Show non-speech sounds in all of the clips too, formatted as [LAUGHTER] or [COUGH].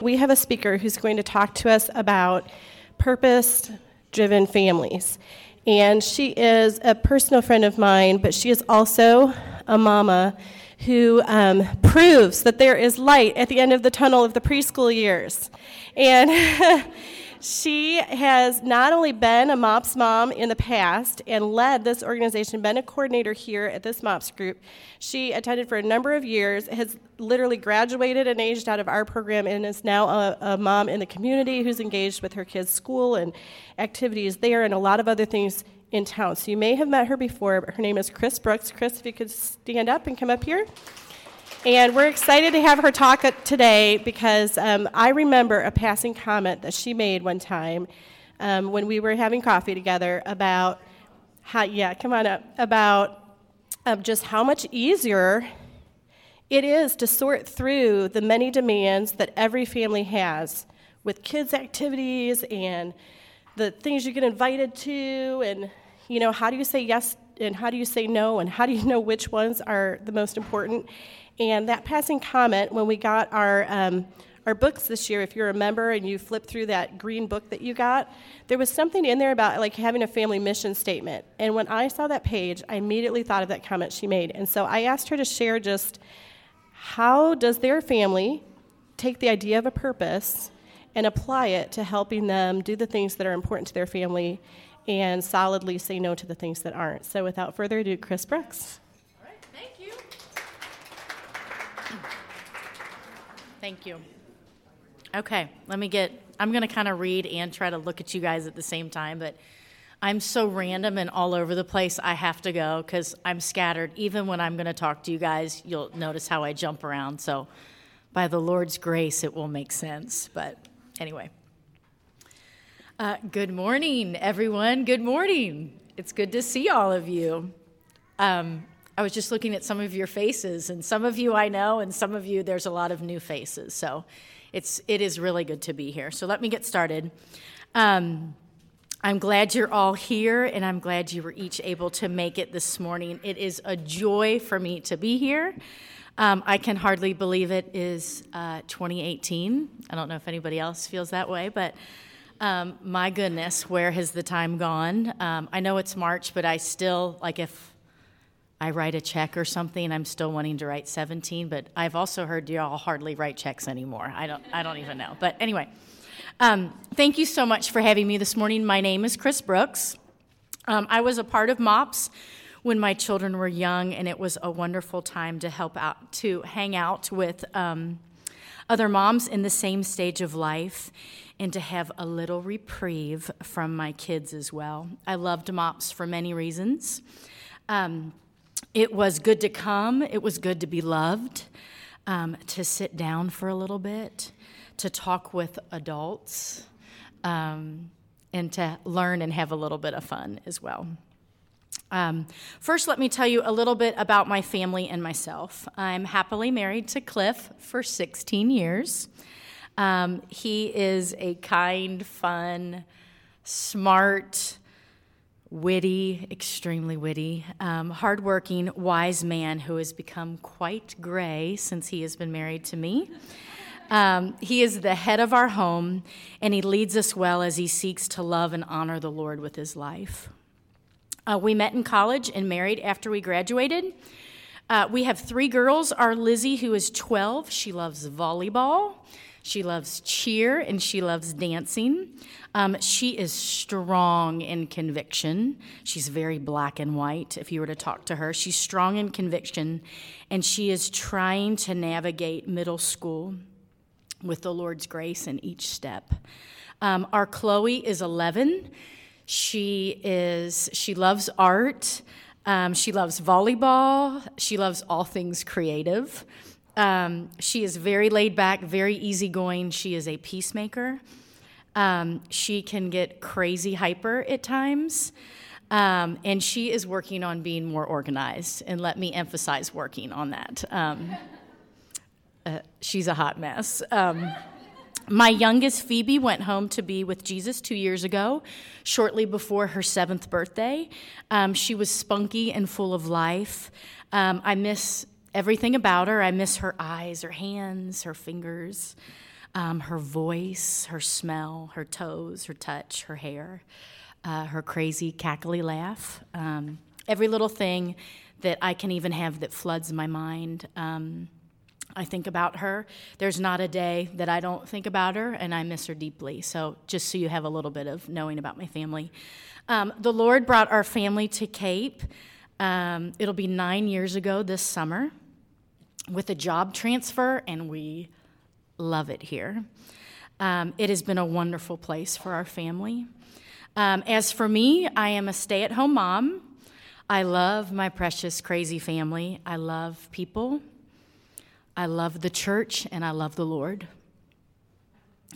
We have a speaker who's going to talk to us about purpose driven families. And she is a personal friend of mine, but she is also a mama who um, proves that there is light at the end of the tunnel of the preschool years. And [LAUGHS] she has not only been a MOPS mom in the past and led this organization, been a coordinator here at this MOPS group, she attended for a number of years, has literally graduated and aged out of our program, and is now a, a mom in the community who's engaged with her kids' school and activities there and a lot of other things in town. So you may have met her before, but her name is Chris Brooks. Chris, if you could stand up and come up here. And we're excited to have her talk today because um, I remember a passing comment that she made one time um, when we were having coffee together about how, yeah, come on up, about um, just how much easier it is to sort through the many demands that every family has with kids' activities and the things you get invited to, and you know, how do you say yes and how do you say no, and how do you know which ones are the most important? And that passing comment when we got our um, our books this year, if you're a member and you flip through that green book that you got, there was something in there about like having a family mission statement. And when I saw that page, I immediately thought of that comment she made. And so I asked her to share just how does their family take the idea of a purpose and apply it to helping them do the things that are important to their family and solidly say no to the things that aren't. So without further ado, Chris Brooks. All right, thank you. Thank you. Okay, let me get, I'm going to kind of read and try to look at you guys at the same time, but I'm so random and all over the place, I have to go because I'm scattered. Even when I'm going to talk to you guys, you'll notice how I jump around. So, by the Lord's grace, it will make sense. But Anyway. Uh, good morning, everyone. Good morning. It's good to see all of you. Um, I was just looking at some of your faces, and some of you I know, and some of you there's a lot of new faces. So it's it is really good to be here. So let me get started. Um, I'm glad you're all here, and I'm glad you were each able to make it this morning. It is a joy for me to be here. Um, I can hardly believe it is uh, 2018. I don't know if anybody else feels that way, but um, my goodness, where has the time gone? Um, I know it's March, but I still, like, if I write a check or something, I'm still wanting to write 17, but I've also heard y'all hardly write checks anymore. I don't, I don't even know. But anyway, um, thank you so much for having me this morning. My name is Chris Brooks. Um, I was a part of MOPS when my children were young, and it was a wonderful time to help out, to hang out with um, other moms in the same stage of life, and to have a little reprieve from my kids as well. I loved MOPS for many reasons. Um, it was good to come, it was good to be loved, um, to sit down for a little bit, to talk with adults, um, and to learn and have a little bit of fun as well. Um, first, let me tell you a little bit about my family and myself. I'm happily married to Cliff for 16 years. Um, he is a kind, fun, smart, witty, extremely witty, um, hardworking, wise man who has become quite gray since he has been married to me. Um, he is the head of our home, and he leads us well as he seeks to love and honor the Lord with his life. Uh, we met in college and married after we graduated. Uh, we have three girls. Our Lizzie, who is 12, she loves volleyball, she loves cheer, and she loves dancing. Um, she is strong in conviction. She's very black and white, if you were to talk to her. She's strong in conviction, and she is trying to navigate middle school with the Lord's grace in each step. Um, our Chloe is 11. She is she loves art. Um, she loves volleyball. She loves all things creative. Um, she is very laid back, very easygoing. She is a peacemaker. Um, she can get crazy hyper at times. Um, and she is working on being more organized. And let me emphasize working on that. Um, uh, she's a hot mess. Um, my youngest, Phoebe, went home to be with Jesus two years ago, shortly before her seventh birthday. Um, she was spunky and full of life. I miss everything about her. I miss her eyes, her hands, her fingers. um, her voice, her smell, her toes, her touch, her hair, uh, her crazy cackly laugh. Um, every little thing that I can even have that floods my mind. Um, I think about her. There's not a day that I don't think about her, and I miss her deeply. So, just so you have a little bit of knowing about my family. Um, the Lord brought our family to Cape. Um, it'll be nine years ago this summer with a job transfer, and we love it here. Um, it has been a wonderful place for our family. Um, as for me, I am a stay at home mom. I love my precious, crazy family. I love people. I love the church and I love the Lord.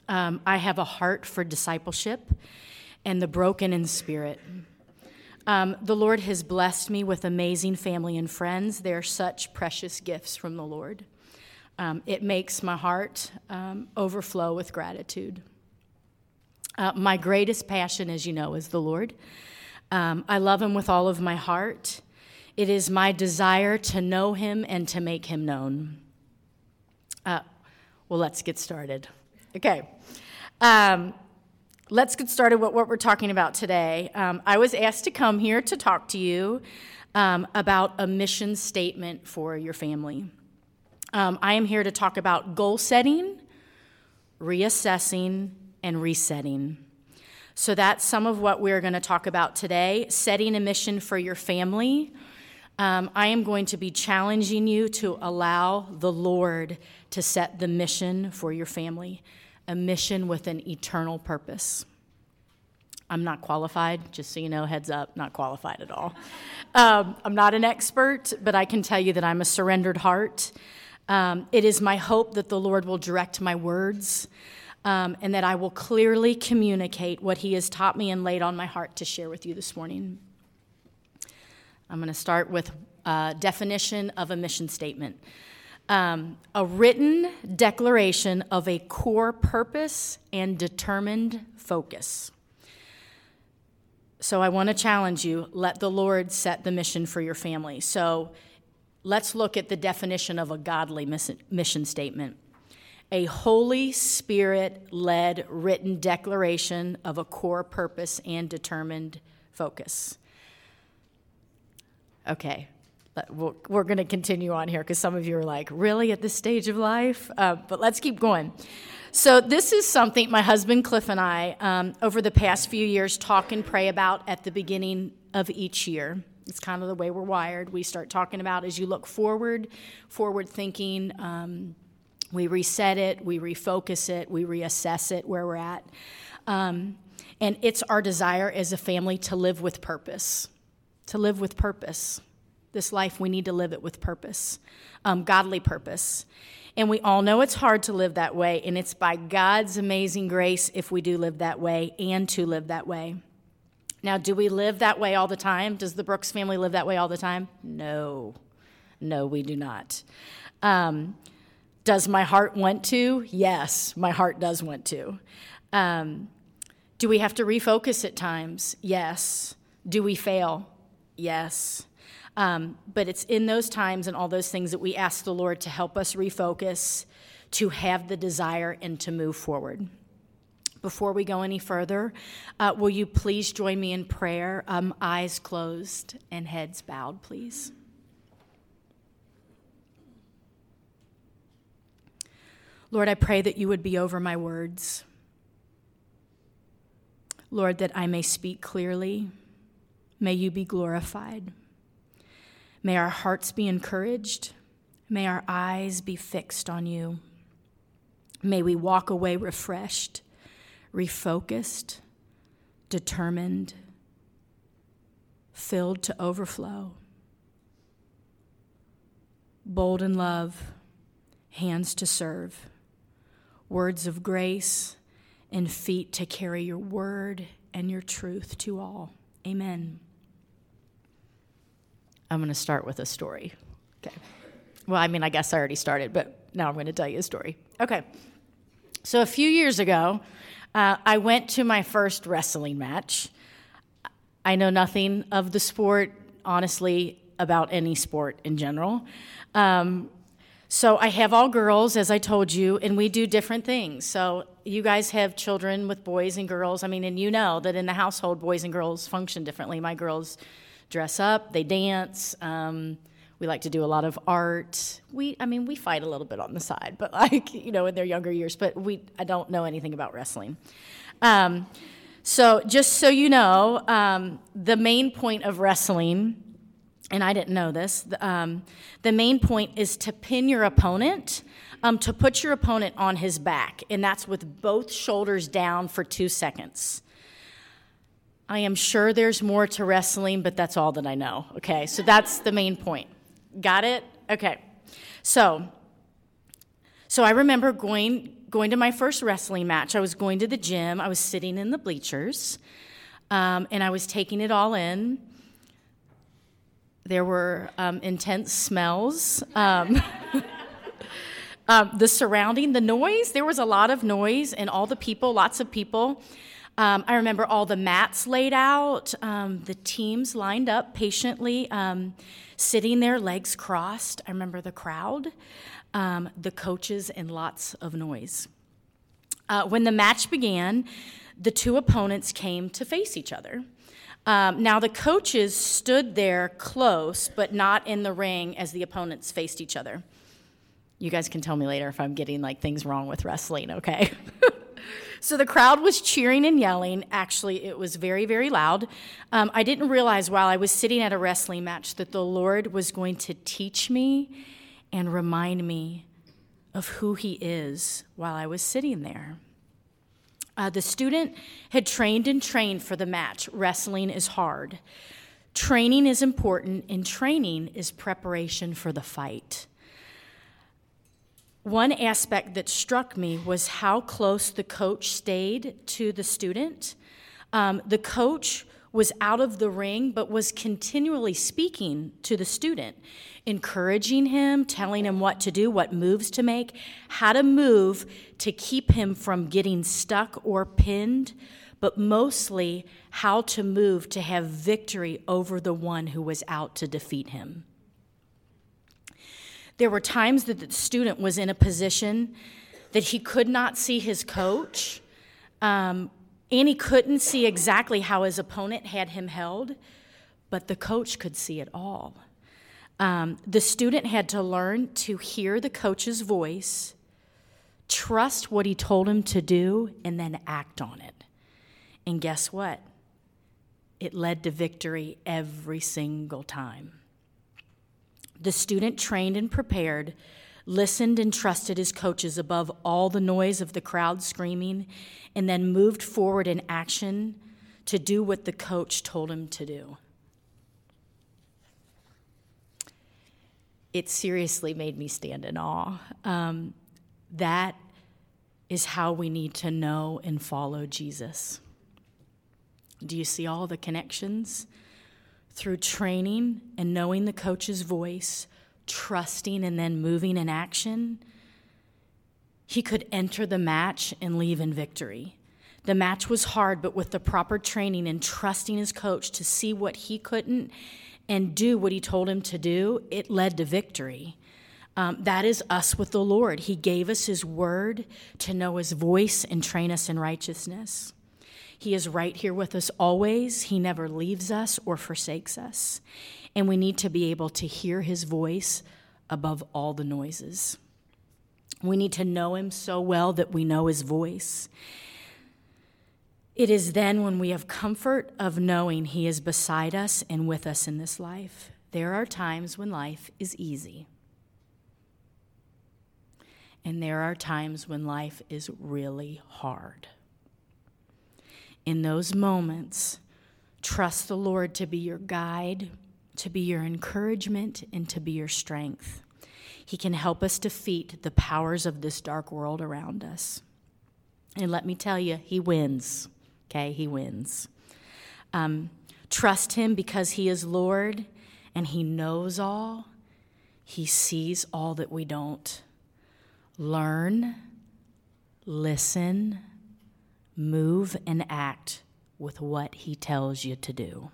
Um, I have a heart for discipleship and the broken in spirit. Um, the Lord has blessed me with amazing family and friends. They're such precious gifts from the Lord. Um, it makes my heart um, overflow with gratitude. Uh, my greatest passion, as you know, is the Lord. Um, I love Him with all of my heart. It is my desire to know Him and to make Him known. Uh, well, let's get started. Okay. Um, let's get started with what we're talking about today. Um, I was asked to come here to talk to you um, about a mission statement for your family. Um, I am here to talk about goal setting, reassessing, and resetting. So that's some of what we're going to talk about today setting a mission for your family. Um, I am going to be challenging you to allow the Lord to set the mission for your family, a mission with an eternal purpose. I'm not qualified, just so you know, heads up, not qualified at all. Um, I'm not an expert, but I can tell you that I'm a surrendered heart. Um, it is my hope that the Lord will direct my words um, and that I will clearly communicate what He has taught me and laid on my heart to share with you this morning. I'm going to start with a definition of a mission statement um, a written declaration of a core purpose and determined focus. So I want to challenge you let the Lord set the mission for your family. So let's look at the definition of a godly mission statement a Holy Spirit led written declaration of a core purpose and determined focus. Okay, we're going to continue on here because some of you are like, really at this stage of life? Uh, but let's keep going. So, this is something my husband Cliff and I, um, over the past few years, talk and pray about at the beginning of each year. It's kind of the way we're wired. We start talking about as you look forward, forward thinking. Um, we reset it, we refocus it, we reassess it where we're at. Um, and it's our desire as a family to live with purpose, to live with purpose. This life, we need to live it with purpose, um, godly purpose. And we all know it's hard to live that way, and it's by God's amazing grace if we do live that way and to live that way. Now, do we live that way all the time? Does the Brooks family live that way all the time? No. No, we do not. Um, does my heart want to? Yes, my heart does want to. Um, do we have to refocus at times? Yes. Do we fail? Yes. Um, but it's in those times and all those things that we ask the Lord to help us refocus, to have the desire, and to move forward. Before we go any further, uh, will you please join me in prayer? Um, eyes closed and heads bowed, please. Lord, I pray that you would be over my words. Lord, that I may speak clearly. May you be glorified. May our hearts be encouraged. May our eyes be fixed on you. May we walk away refreshed, refocused, determined, filled to overflow, bold in love, hands to serve, words of grace, and feet to carry your word and your truth to all. Amen. I'm going to start with a story. Okay. Well, I mean, I guess I already started, but now I'm going to tell you a story. Okay. So a few years ago, uh, I went to my first wrestling match. I know nothing of the sport, honestly, about any sport in general. Um, So I have all girls, as I told you, and we do different things. So you guys have children with boys and girls. I mean, and you know that in the household, boys and girls function differently. My girls dress up, they dance. Um, we like to do a lot of art. We, I mean, we fight a little bit on the side, but [LAUGHS] like you know, in their younger years. But we, I don't know anything about wrestling. Um, so just so you know, um, the main point of wrestling and I didn't know this, um, the main point is to pin your opponent, um, to put your opponent on his back, and that's with both shoulders down for two seconds. I am sure there's more to wrestling, but that's all that I know. Okay, so that's the main point. Got it? Okay. So, so I remember going going to my first wrestling match. I was going to the gym. I was sitting in the bleachers, um, and I was taking it all in. There were um, intense smells. Um, [LAUGHS] um, the surrounding, the noise, there was a lot of noise, and all the people, lots of people. Um, I remember all the mats laid out, um, the teams lined up patiently, um, sitting there, legs crossed. I remember the crowd, the coaches, and lots of noise. Uh, when the match began, the two opponents came to face each other. Um, now, the coaches stood there close, but not in the ring as the opponents faced each other. You guys can tell me later if I'm getting like things wrong with wrestling, okay? [LAUGHS] so the crowd was cheering and yelling. Actually, it was very, very loud. Um, I didn't realize while I was sitting at a wrestling match that the Lord was going to teach me and remind me of who He is while I was sitting there. Uh, the student had trained and trained for the match. Wrestling is hard. Training is important, and training is preparation for the fight. One aspect that struck me was how close the coach stayed to the student. Um, the coach was out of the ring, but was continually speaking to the student, encouraging him, telling him what to do, what moves to make, how to move to keep him from getting stuck or pinned, but mostly how to move to have victory over the one who was out to defeat him. There were times that the student was in a position that he could not see his coach. Um, and he couldn't see exactly how his opponent had him held, but the coach could see it all. Um, the student had to learn to hear the coach's voice, trust what he told him to do, and then act on it. And guess what? It led to victory every single time. The student trained and prepared listened and trusted his coaches above all the noise of the crowd screaming, and then moved forward in action to do what the coach told him to do. It seriously made me stand in awe. Um, that is how we need to know and follow Jesus. Do you see all the connections? Through training and knowing the coach's voice, trusting and then moving in action, he could enter the match and leave in victory. The match was hard, but with the proper training and trusting his coach to see what he couldn't and do what he told him to do, it led to victory. Um, that is us with the Lord. He gave us his word to know his voice and train us in righteousness. He is right here with us always. He never leaves us or forsakes us and we need to be able to hear his voice above all the noises. We need to know him so well that we know his voice. It is then when we have comfort of knowing he is beside us and with us in this life. There are times when life is easy. And there are times when life is really hard. In those moments, trust the Lord to be your guide, to be your encouragement and to be your strength. He can help us defeat the powers of this dark world around us. And let me tell you, He wins. Okay, He wins. Um, trust Him because He is Lord and He knows all. He sees all that we don't. Learn, listen, move, and act with what He tells you to do.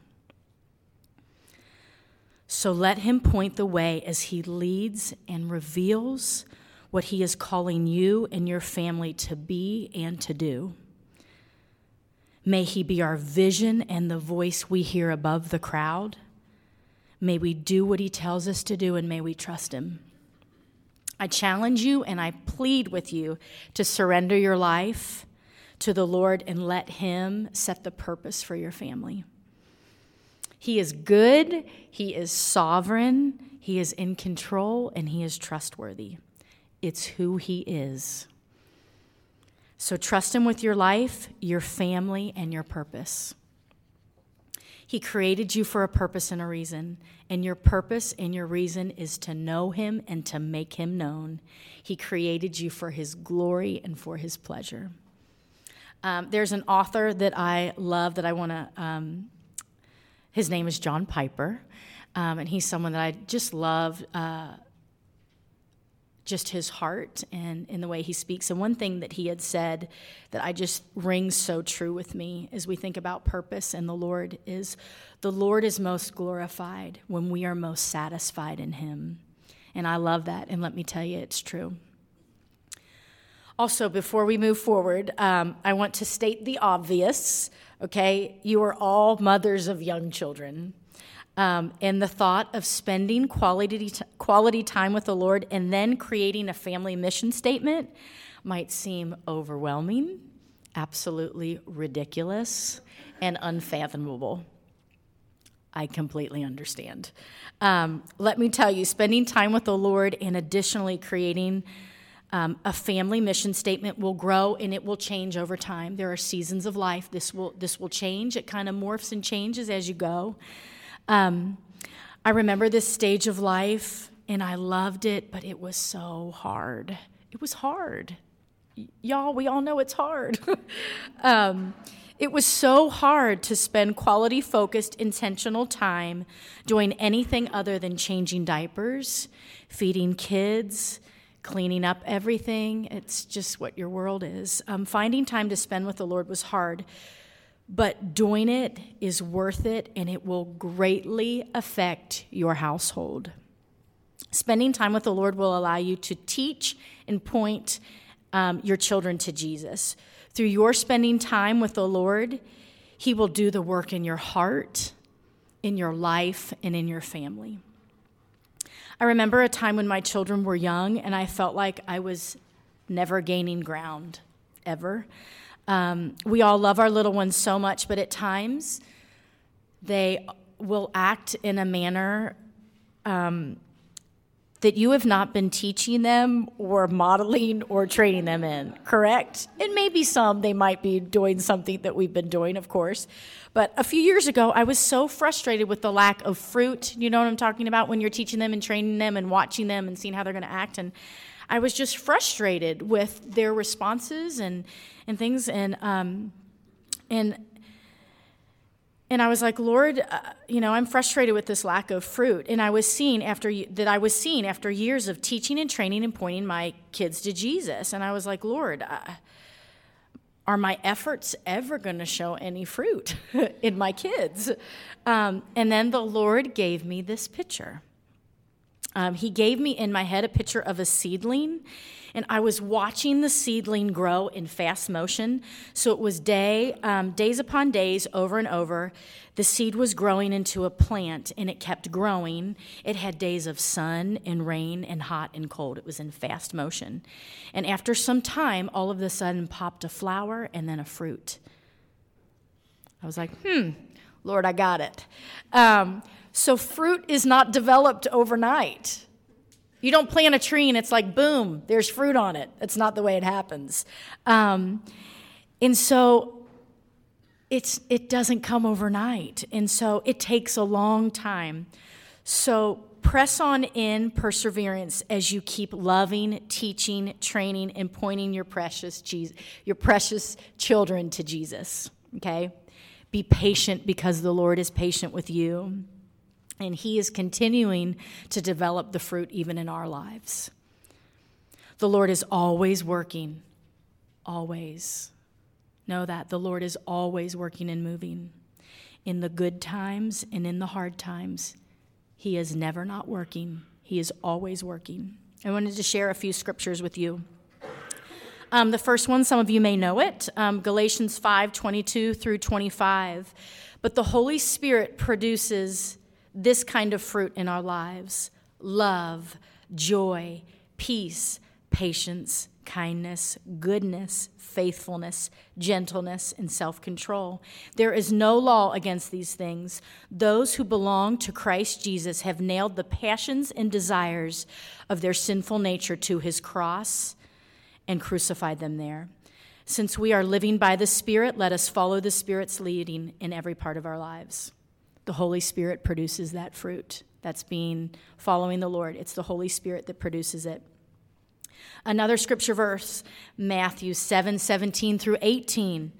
So let him point the way as he leads and reveals what he is calling you and your family to be and to do. May he be our vision and the voice we hear above the crowd. May we do what he tells us to do and may we trust him. I challenge you and I plead with you to surrender your life to the Lord and let him set the purpose for your family. He is good, He is sovereign, He is in control, and He is trustworthy. It's who He is. So trust Him with your life, your family, and your purpose. He created you for a purpose and a reason, and your purpose and your reason is to know Him and to make Him known. He created you for His glory and for His pleasure. Um, there's an author that I love that I want to um, his name is John Piper, um, and he's someone that I just love. Uh, just his heart and in the way he speaks. And one thing that he had said that I just rings so true with me as we think about purpose and the Lord is the Lord is most glorified when we are most satisfied in him. And I love that. And let me tell you, it's true. Also, before we move forward, um, I want to state the obvious okay? You are all mothers of young children. Um, and the thought of spending quality, t- quality time with the Lord and then creating a family mission statement might seem overwhelming, absolutely ridiculous, and unfathomable. I completely understand. Um, let me tell you, spending time with the Lord and additionally creating um, a family mission statement will grow and it will change over time. There are seasons of life. This will this will change. It kind of morphs and changes as you go. Um, I remember this stage of life and I loved it, but it was so hard. It was hard, y- y'all. We all know it's hard. [LAUGHS] um, it was so hard to spend quality focused, intentional time doing anything other than changing diapers, feeding kids, cleaning up everything. It's just what your world is. Um, finding time to spend with the Lord was hard, but doing it is worth it and it will greatly affect your household. Spending time with the Lord will allow you to teach and point um, your children to Jesus. Through your spending time with the Lord, He will do the work in your heart, in your life, and in your family. I remember a time when my children were young and I felt like I was never gaining ground, ever. Um, we all love our little ones so much, but at times they will act in a manner um, that you have not been teaching them or modeling or training them in, correct? And maybe some they might be doing something that we've been doing, of course. But a few years ago, I was so frustrated with the lack of fruit. You know what I'm talking about when you're teaching them and training them and watching them and seeing how they're going to act. And I was just frustrated with their responses and, and things. And, um, and and I was like, Lord, uh, you know, I'm frustrated with this lack of fruit. And I was seeing after that I was seeing after years of teaching and training and pointing my kids to Jesus. And I was like, Lord, uh, are my efforts ever going to show any fruit [LAUGHS] in my kids? Um, and then the Lord gave me this picture. Um, he gave me in my head a picture of a seedling and I was watching the seedling grow in fast motion. So it was day, um, days upon days, over and over. The seed was growing into a plant, and it kept growing. It had days of sun and rain and hot and cold. It was in fast motion. And after some time, all of a sudden popped a flower and then a fruit. I was like, hmm, Lord, I got it. Um, so fruit is not developed overnight. You don't plant a tree and it's like, boom, there's fruit on it. That's not the way it happens. Um, and so it's, it doesn't come overnight. And so it takes a long time. So press on in perseverance as you keep loving, teaching, training, and pointing your precious, Jesus, your precious children to Jesus. Okay? Be patient because the Lord is patient with you. And He is continuing to develop the fruit even in our lives. The Lord is always working, always. Know that the Lord is always working and moving. In the good times and in the hard times, He is never not working, He is always working. I wanted to share a few scriptures with you. Um, the first one, some of you may know it, um, Galatians 5 22 through 25. But the Holy Spirit produces this kind of fruit in our lives love, joy, peace, patience, kindness, goodness, faithfulness, gentleness, and self control. There is no law against these things. Those who belong to Christ Jesus have nailed the passions and desires of their sinful nature to his cross and crucified them there. Since we are living by the Spirit, let us follow the Spirit's leading in every part of our lives. The Holy Spirit produces that fruit. That's being following the Lord. It's the Holy Spirit that produces it. Another scripture verse, Matthew 7 17 through 18.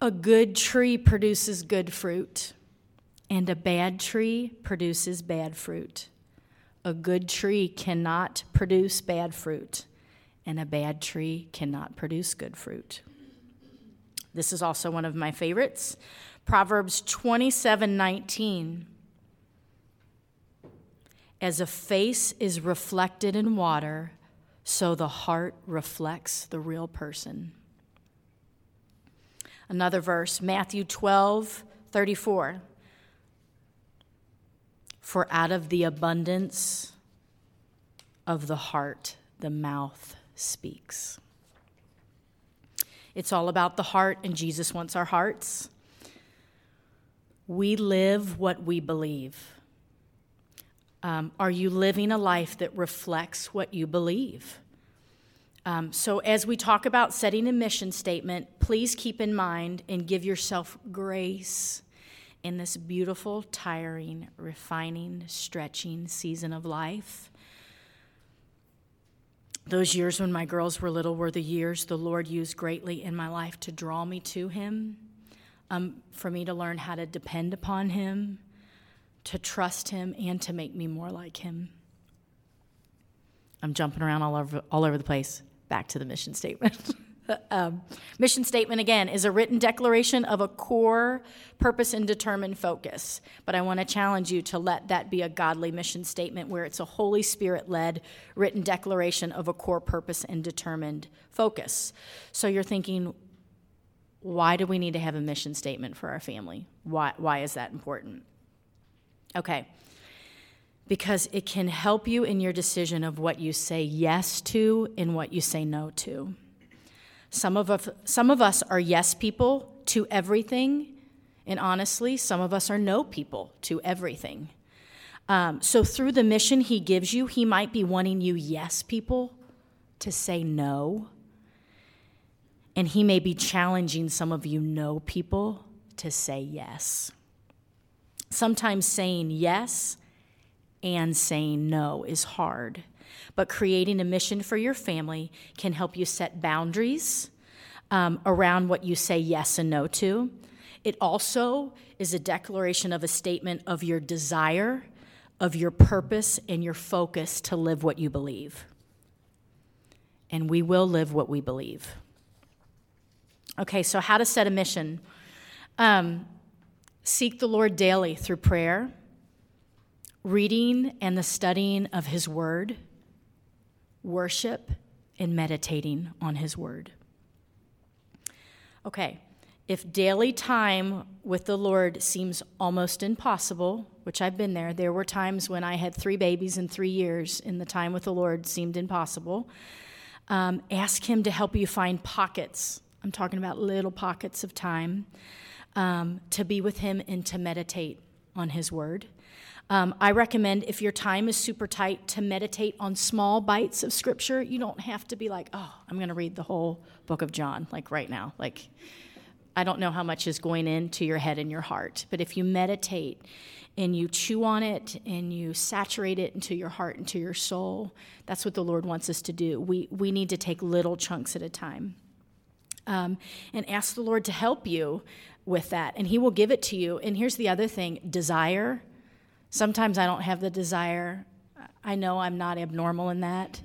A good tree produces good fruit, and a bad tree produces bad fruit. A good tree cannot produce bad fruit, and a bad tree cannot produce good fruit. This is also one of my favorites. Proverbs 27 19. As a face is reflected in water, so the heart reflects the real person. Another verse, Matthew 12 34. For out of the abundance of the heart, the mouth speaks. It's all about the heart, and Jesus wants our hearts. We live what we believe. Um, are you living a life that reflects what you believe? Um, so, as we talk about setting a mission statement, please keep in mind and give yourself grace in this beautiful, tiring, refining, stretching season of life. Those years when my girls were little were the years the Lord used greatly in my life to draw me to Him, um, for me to learn how to depend upon Him, to trust Him and to make me more like Him. I'm jumping around all over, all over the place. Back to the mission statement. [LAUGHS] um, mission statement, again, is a written declaration of a core purpose and determined focus. But I want to challenge you to let that be a godly mission statement where it's a Holy Spirit led written declaration of a core purpose and determined focus. So you're thinking, why do we need to have a mission statement for our family? Why, why is that important? Okay. Because it can help you in your decision of what you say yes to and what you say no to. Some of, us, some of us are yes people to everything, and honestly, some of us are no people to everything. Um, so, through the mission he gives you, he might be wanting you yes people to say no. And he may be challenging some of you no people to say yes. Sometimes saying yes and saying no is hard, but creating a mission for your family can help you set boundaries um, around what you say yes and no to. It also is a declaration of a statement of your desire, of your purpose, and your focus to live what you believe. And we will live what we believe. Okay, so how to set a mission. Um, Seek the Lord daily through prayer, reading and the studying of His Word, worship, and meditating on His Word. Okay, if daily time with the Lord seems almost impossible, which I've been there, there were times when I had three babies in three years, and the time with the Lord seemed impossible. Um, ask Him to help you find pockets. I'm talking about little pockets of time um, to be with Him and to meditate on His Word. Um, I recommend if your time is super tight to meditate on small bites of Scripture. You don't have to be like, oh, I'm going to read the whole book of John, like right now. Like, I don't know how much is going into your head and your heart, but if you meditate and you chew on it and you saturate it into your heart, and into your soul, that's what the Lord wants us to do. We, we need to take little chunks at a time. Um, and ask the Lord to help you with that, and He will give it to you. And here's the other thing desire. Sometimes I don't have the desire. I know I'm not abnormal in that,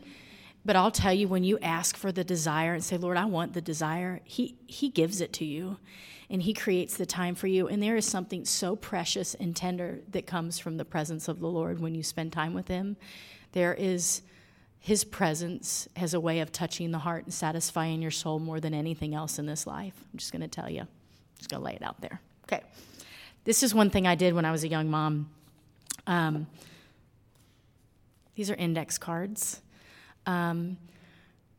But I'll tell you, when you ask for the desire and say, Lord, I want the desire, He, he gives it to you and He creates the time for you. And there is something so precious and tender that comes from the presence of the Lord when you spend time with Him. There is His presence has a way of touching the heart and satisfying your soul more than anything else in this life. I'm just going to tell you, I'm just going to lay it out there. Okay. This is one thing I did when I was a young mom. Um, these are index cards. Um,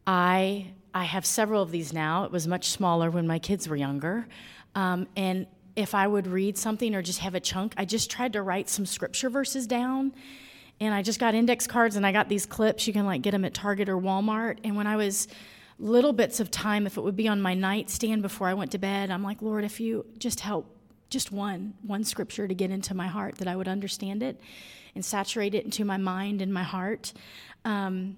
I I have several of these now. It was much smaller when my kids were younger, um, and if I would read something or just have a chunk, I just tried to write some scripture verses down. And I just got index cards and I got these clips. You can like get them at Target or Walmart. And when I was little bits of time, if it would be on my nightstand before I went to bed, I'm like, Lord, if you just help just one, one scripture to get into my heart that I would understand it and saturate it into my mind and my heart. Um,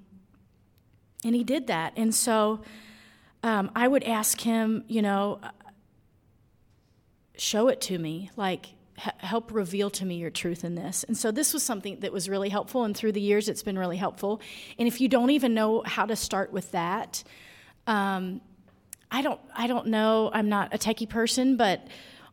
and he did that. And so um, I would ask him, you know, show it to me, like help reveal to me your truth in this. And so this was something that was really helpful. And through the years, it's been really helpful. And if you don't even know how to start with that, um, I don't, I don't know. I'm not a techie person, but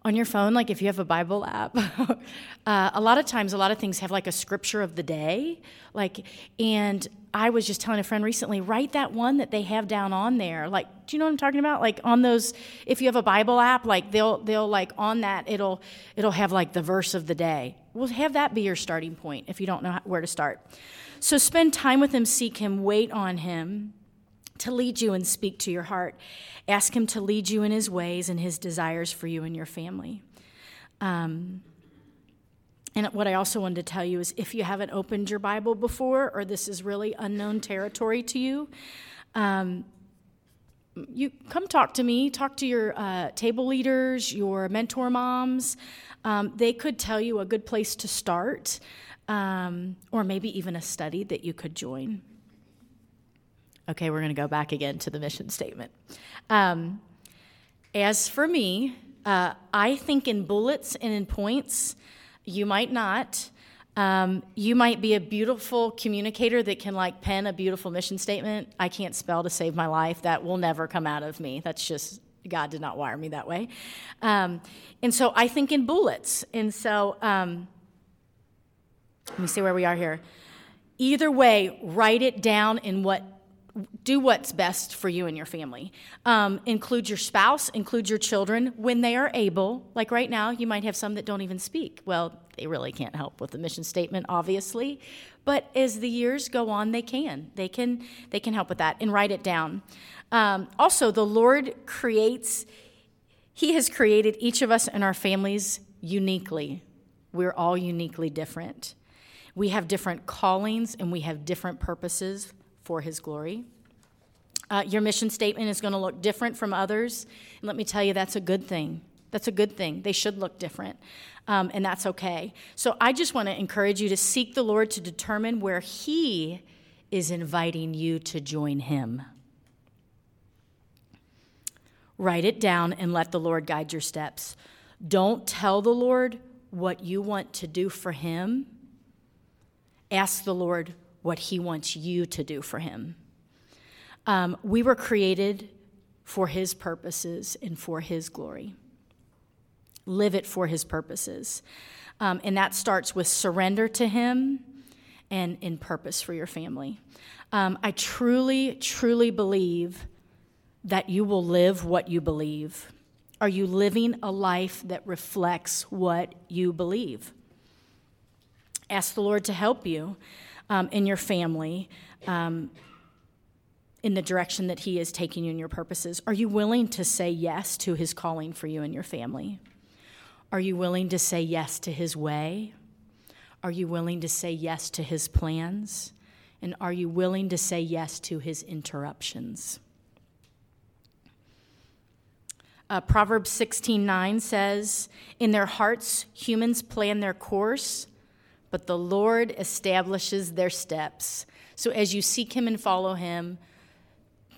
on your phone, like if you have a Bible app, [LAUGHS] uh, a lot of times, a lot of things have like a scripture of the day. Like, and I was just telling a friend recently, write that one that they have down on there. Like, do you know what I'm talking about? Like on those, if you have a Bible app, like they'll they'll like on that it'll it'll have like the verse of the day. Well, have that be your starting point if you don't know where to start. So spend time with him, seek him, wait on him to lead you and speak to your heart. Ask Him to lead you in His ways and His desires for you and your family. Um, and what I also wanted to tell you is if you haven't opened your Bible before, or this is really unknown territory to you, um, you come talk to me, talk to your uh, table leaders, your mentor moms. Um, they could tell you a good place to start, um, or maybe even a study that you could join. Okay, we're going to go back again to the mission statement. Um, as for me, uh, I think in bullets and in points. You might not. Um, you might be a beautiful communicator that can like pen a beautiful mission statement. I can't spell to save my life. That will never come out of me. That's just God did not wire me that way. Um, and so I think in bullets. And so um, let me see where we are here. Either way, write it down in what do what's best for you and your family. Um, include your spouse, include your children when they are able. Like right now, you might have some that don't even speak. Well, they really can't help with the mission statement, obviously. But as the years go on, they can. They can. They can help with that and write it down. Um, also, the Lord creates. He has created each of us and our families uniquely. We're all uniquely different. We have different callings and we have different purposes for His glory. Uh, your mission statement is going to look different from others. And let me tell you, that's a good thing. That's a good thing. They should look different, um, and that's okay. So I just want to encourage you to seek the Lord to determine where He is inviting you to join Him. Write it down and let the Lord guide your steps. Don't tell the Lord what you want to do for Him. Ask the Lord what He wants you to do for Him. Um, we were created for His purposes and for His glory. Live it for His purposes. Um, and that starts with surrender to Him and in purpose for your family. Um, I truly, truly believe that you will live what you believe. Are you living a life that reflects what you believe? Ask the Lord to help you um, in your family um, in the direction that He is taking you in your purposes? Are you willing to say yes to His calling for you and your family? Are you willing to say yes to His way? Are you willing to say yes to His plans? And are you willing to say yes to His interruptions? Uh, Proverbs 16:9 says, "In their hearts humans plan their course, but the Lord establishes their steps. So as you seek Him and follow Him,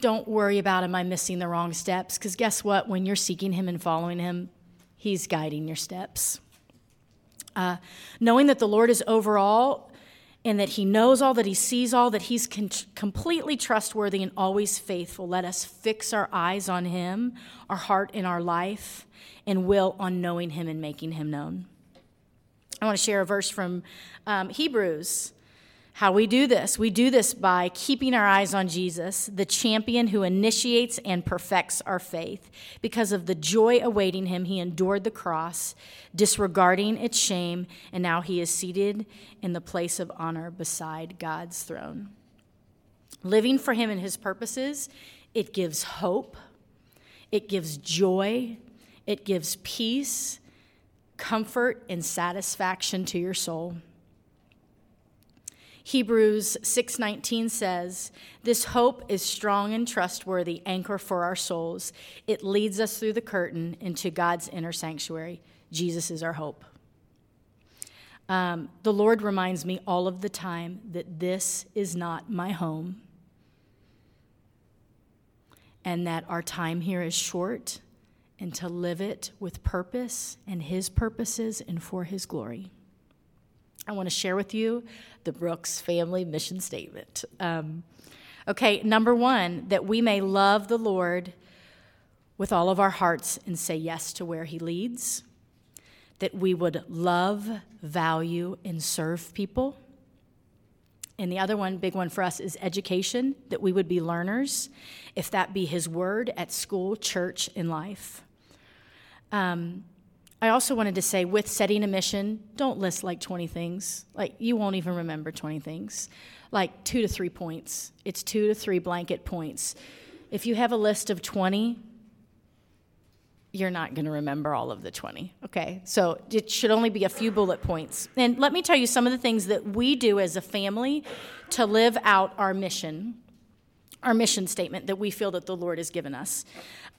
don't worry about, am I missing the wrong steps? Because guess what? When you're seeking Him and following Him, He's guiding your steps. Uh, knowing that the Lord is over all and that he knows all, that he sees all, that he's con- completely trustworthy and always faithful. Let us fix our eyes on him, our heart and our life, and will on knowing him and making him known. I want to share a verse from um, Hebrews how we do this. We do this by keeping our eyes on Jesus, the champion who initiates and perfects our faith. Because of the joy awaiting him, he endured the cross, disregarding its shame, and now he is seated in the place of honor beside God's throne. Living for him and his purposes, it gives hope, it gives joy, it gives peace, comfort, and satisfaction to your soul. Hebrews 6:19 says, "This hope is strong and trustworthy anchor for our souls. It leads us through the curtain into God's inner sanctuary. Jesus is our hope." Um, the Lord reminds me all of the time that this is not my home and that our time here is short and to live it with purpose and His purposes and for His glory. I want to share with you the Brooks family mission statement. Um, okay, number one, that we may love the Lord with all of our hearts and say yes to where He leads, that we would love, value, and serve people. And the other one, big one for us, is education, that we would be learners, if that be His word at school, church, in life. Um, I also wanted to say with setting a mission, don't list like 20 things. Like, you won't even remember 20 things. Like, two to three points. It's two to three blanket points. If you have a list of 20, you're not going to remember all of the 20. Okay, so it should only be a few bullet points. And let me tell you some of the things that we do as a family to live out our mission, our mission statement that we feel that the Lord has given us.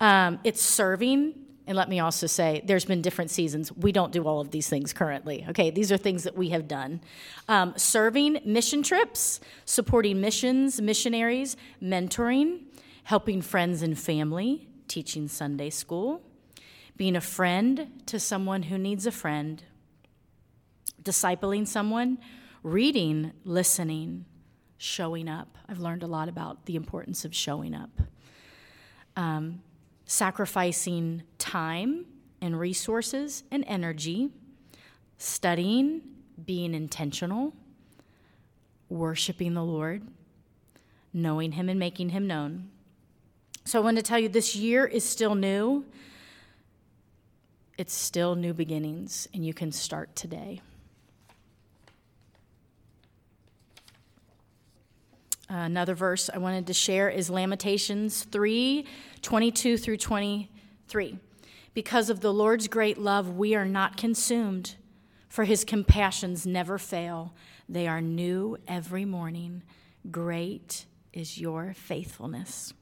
Um, it's serving, and let me also say, there's been different seasons. We don't do all of these things currently. Okay, these are things that we have done. Um, serving mission trips, supporting missions, missionaries, mentoring, helping friends and family, teaching Sunday school, being a friend to someone who needs a friend, discipling someone, reading, listening, showing up. I've learned a lot about the importance of showing up. Um, sacrificing time and resources and energy, studying, being intentional, worshiping the Lord, knowing Him and making Him known. So I want to tell you this year is still new. It's still new beginnings, and you can start today. Another verse I wanted to share is Lamentations 3 22 through 23. Because of the Lord's great love, we are not consumed, for his compassions never fail. They are new every morning. Great is your faithfulness.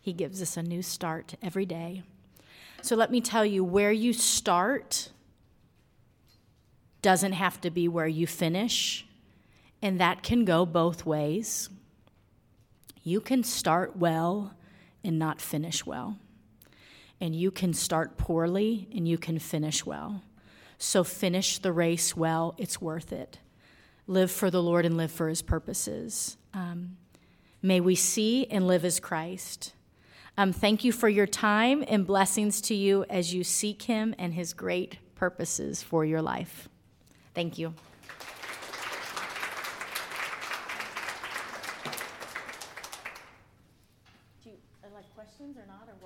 He gives us a new start every day. So let me tell you where you start doesn't have to be where you finish, and that can go both ways. You can start well and not finish well. And you can start poorly and you can finish well. So finish the race well, it's worth it. Live for the Lord and live for his purposes. Um, may we see and live as Christ. Um, thank you for your time and blessings to you as you seek him and his great purposes for your life. Thank you.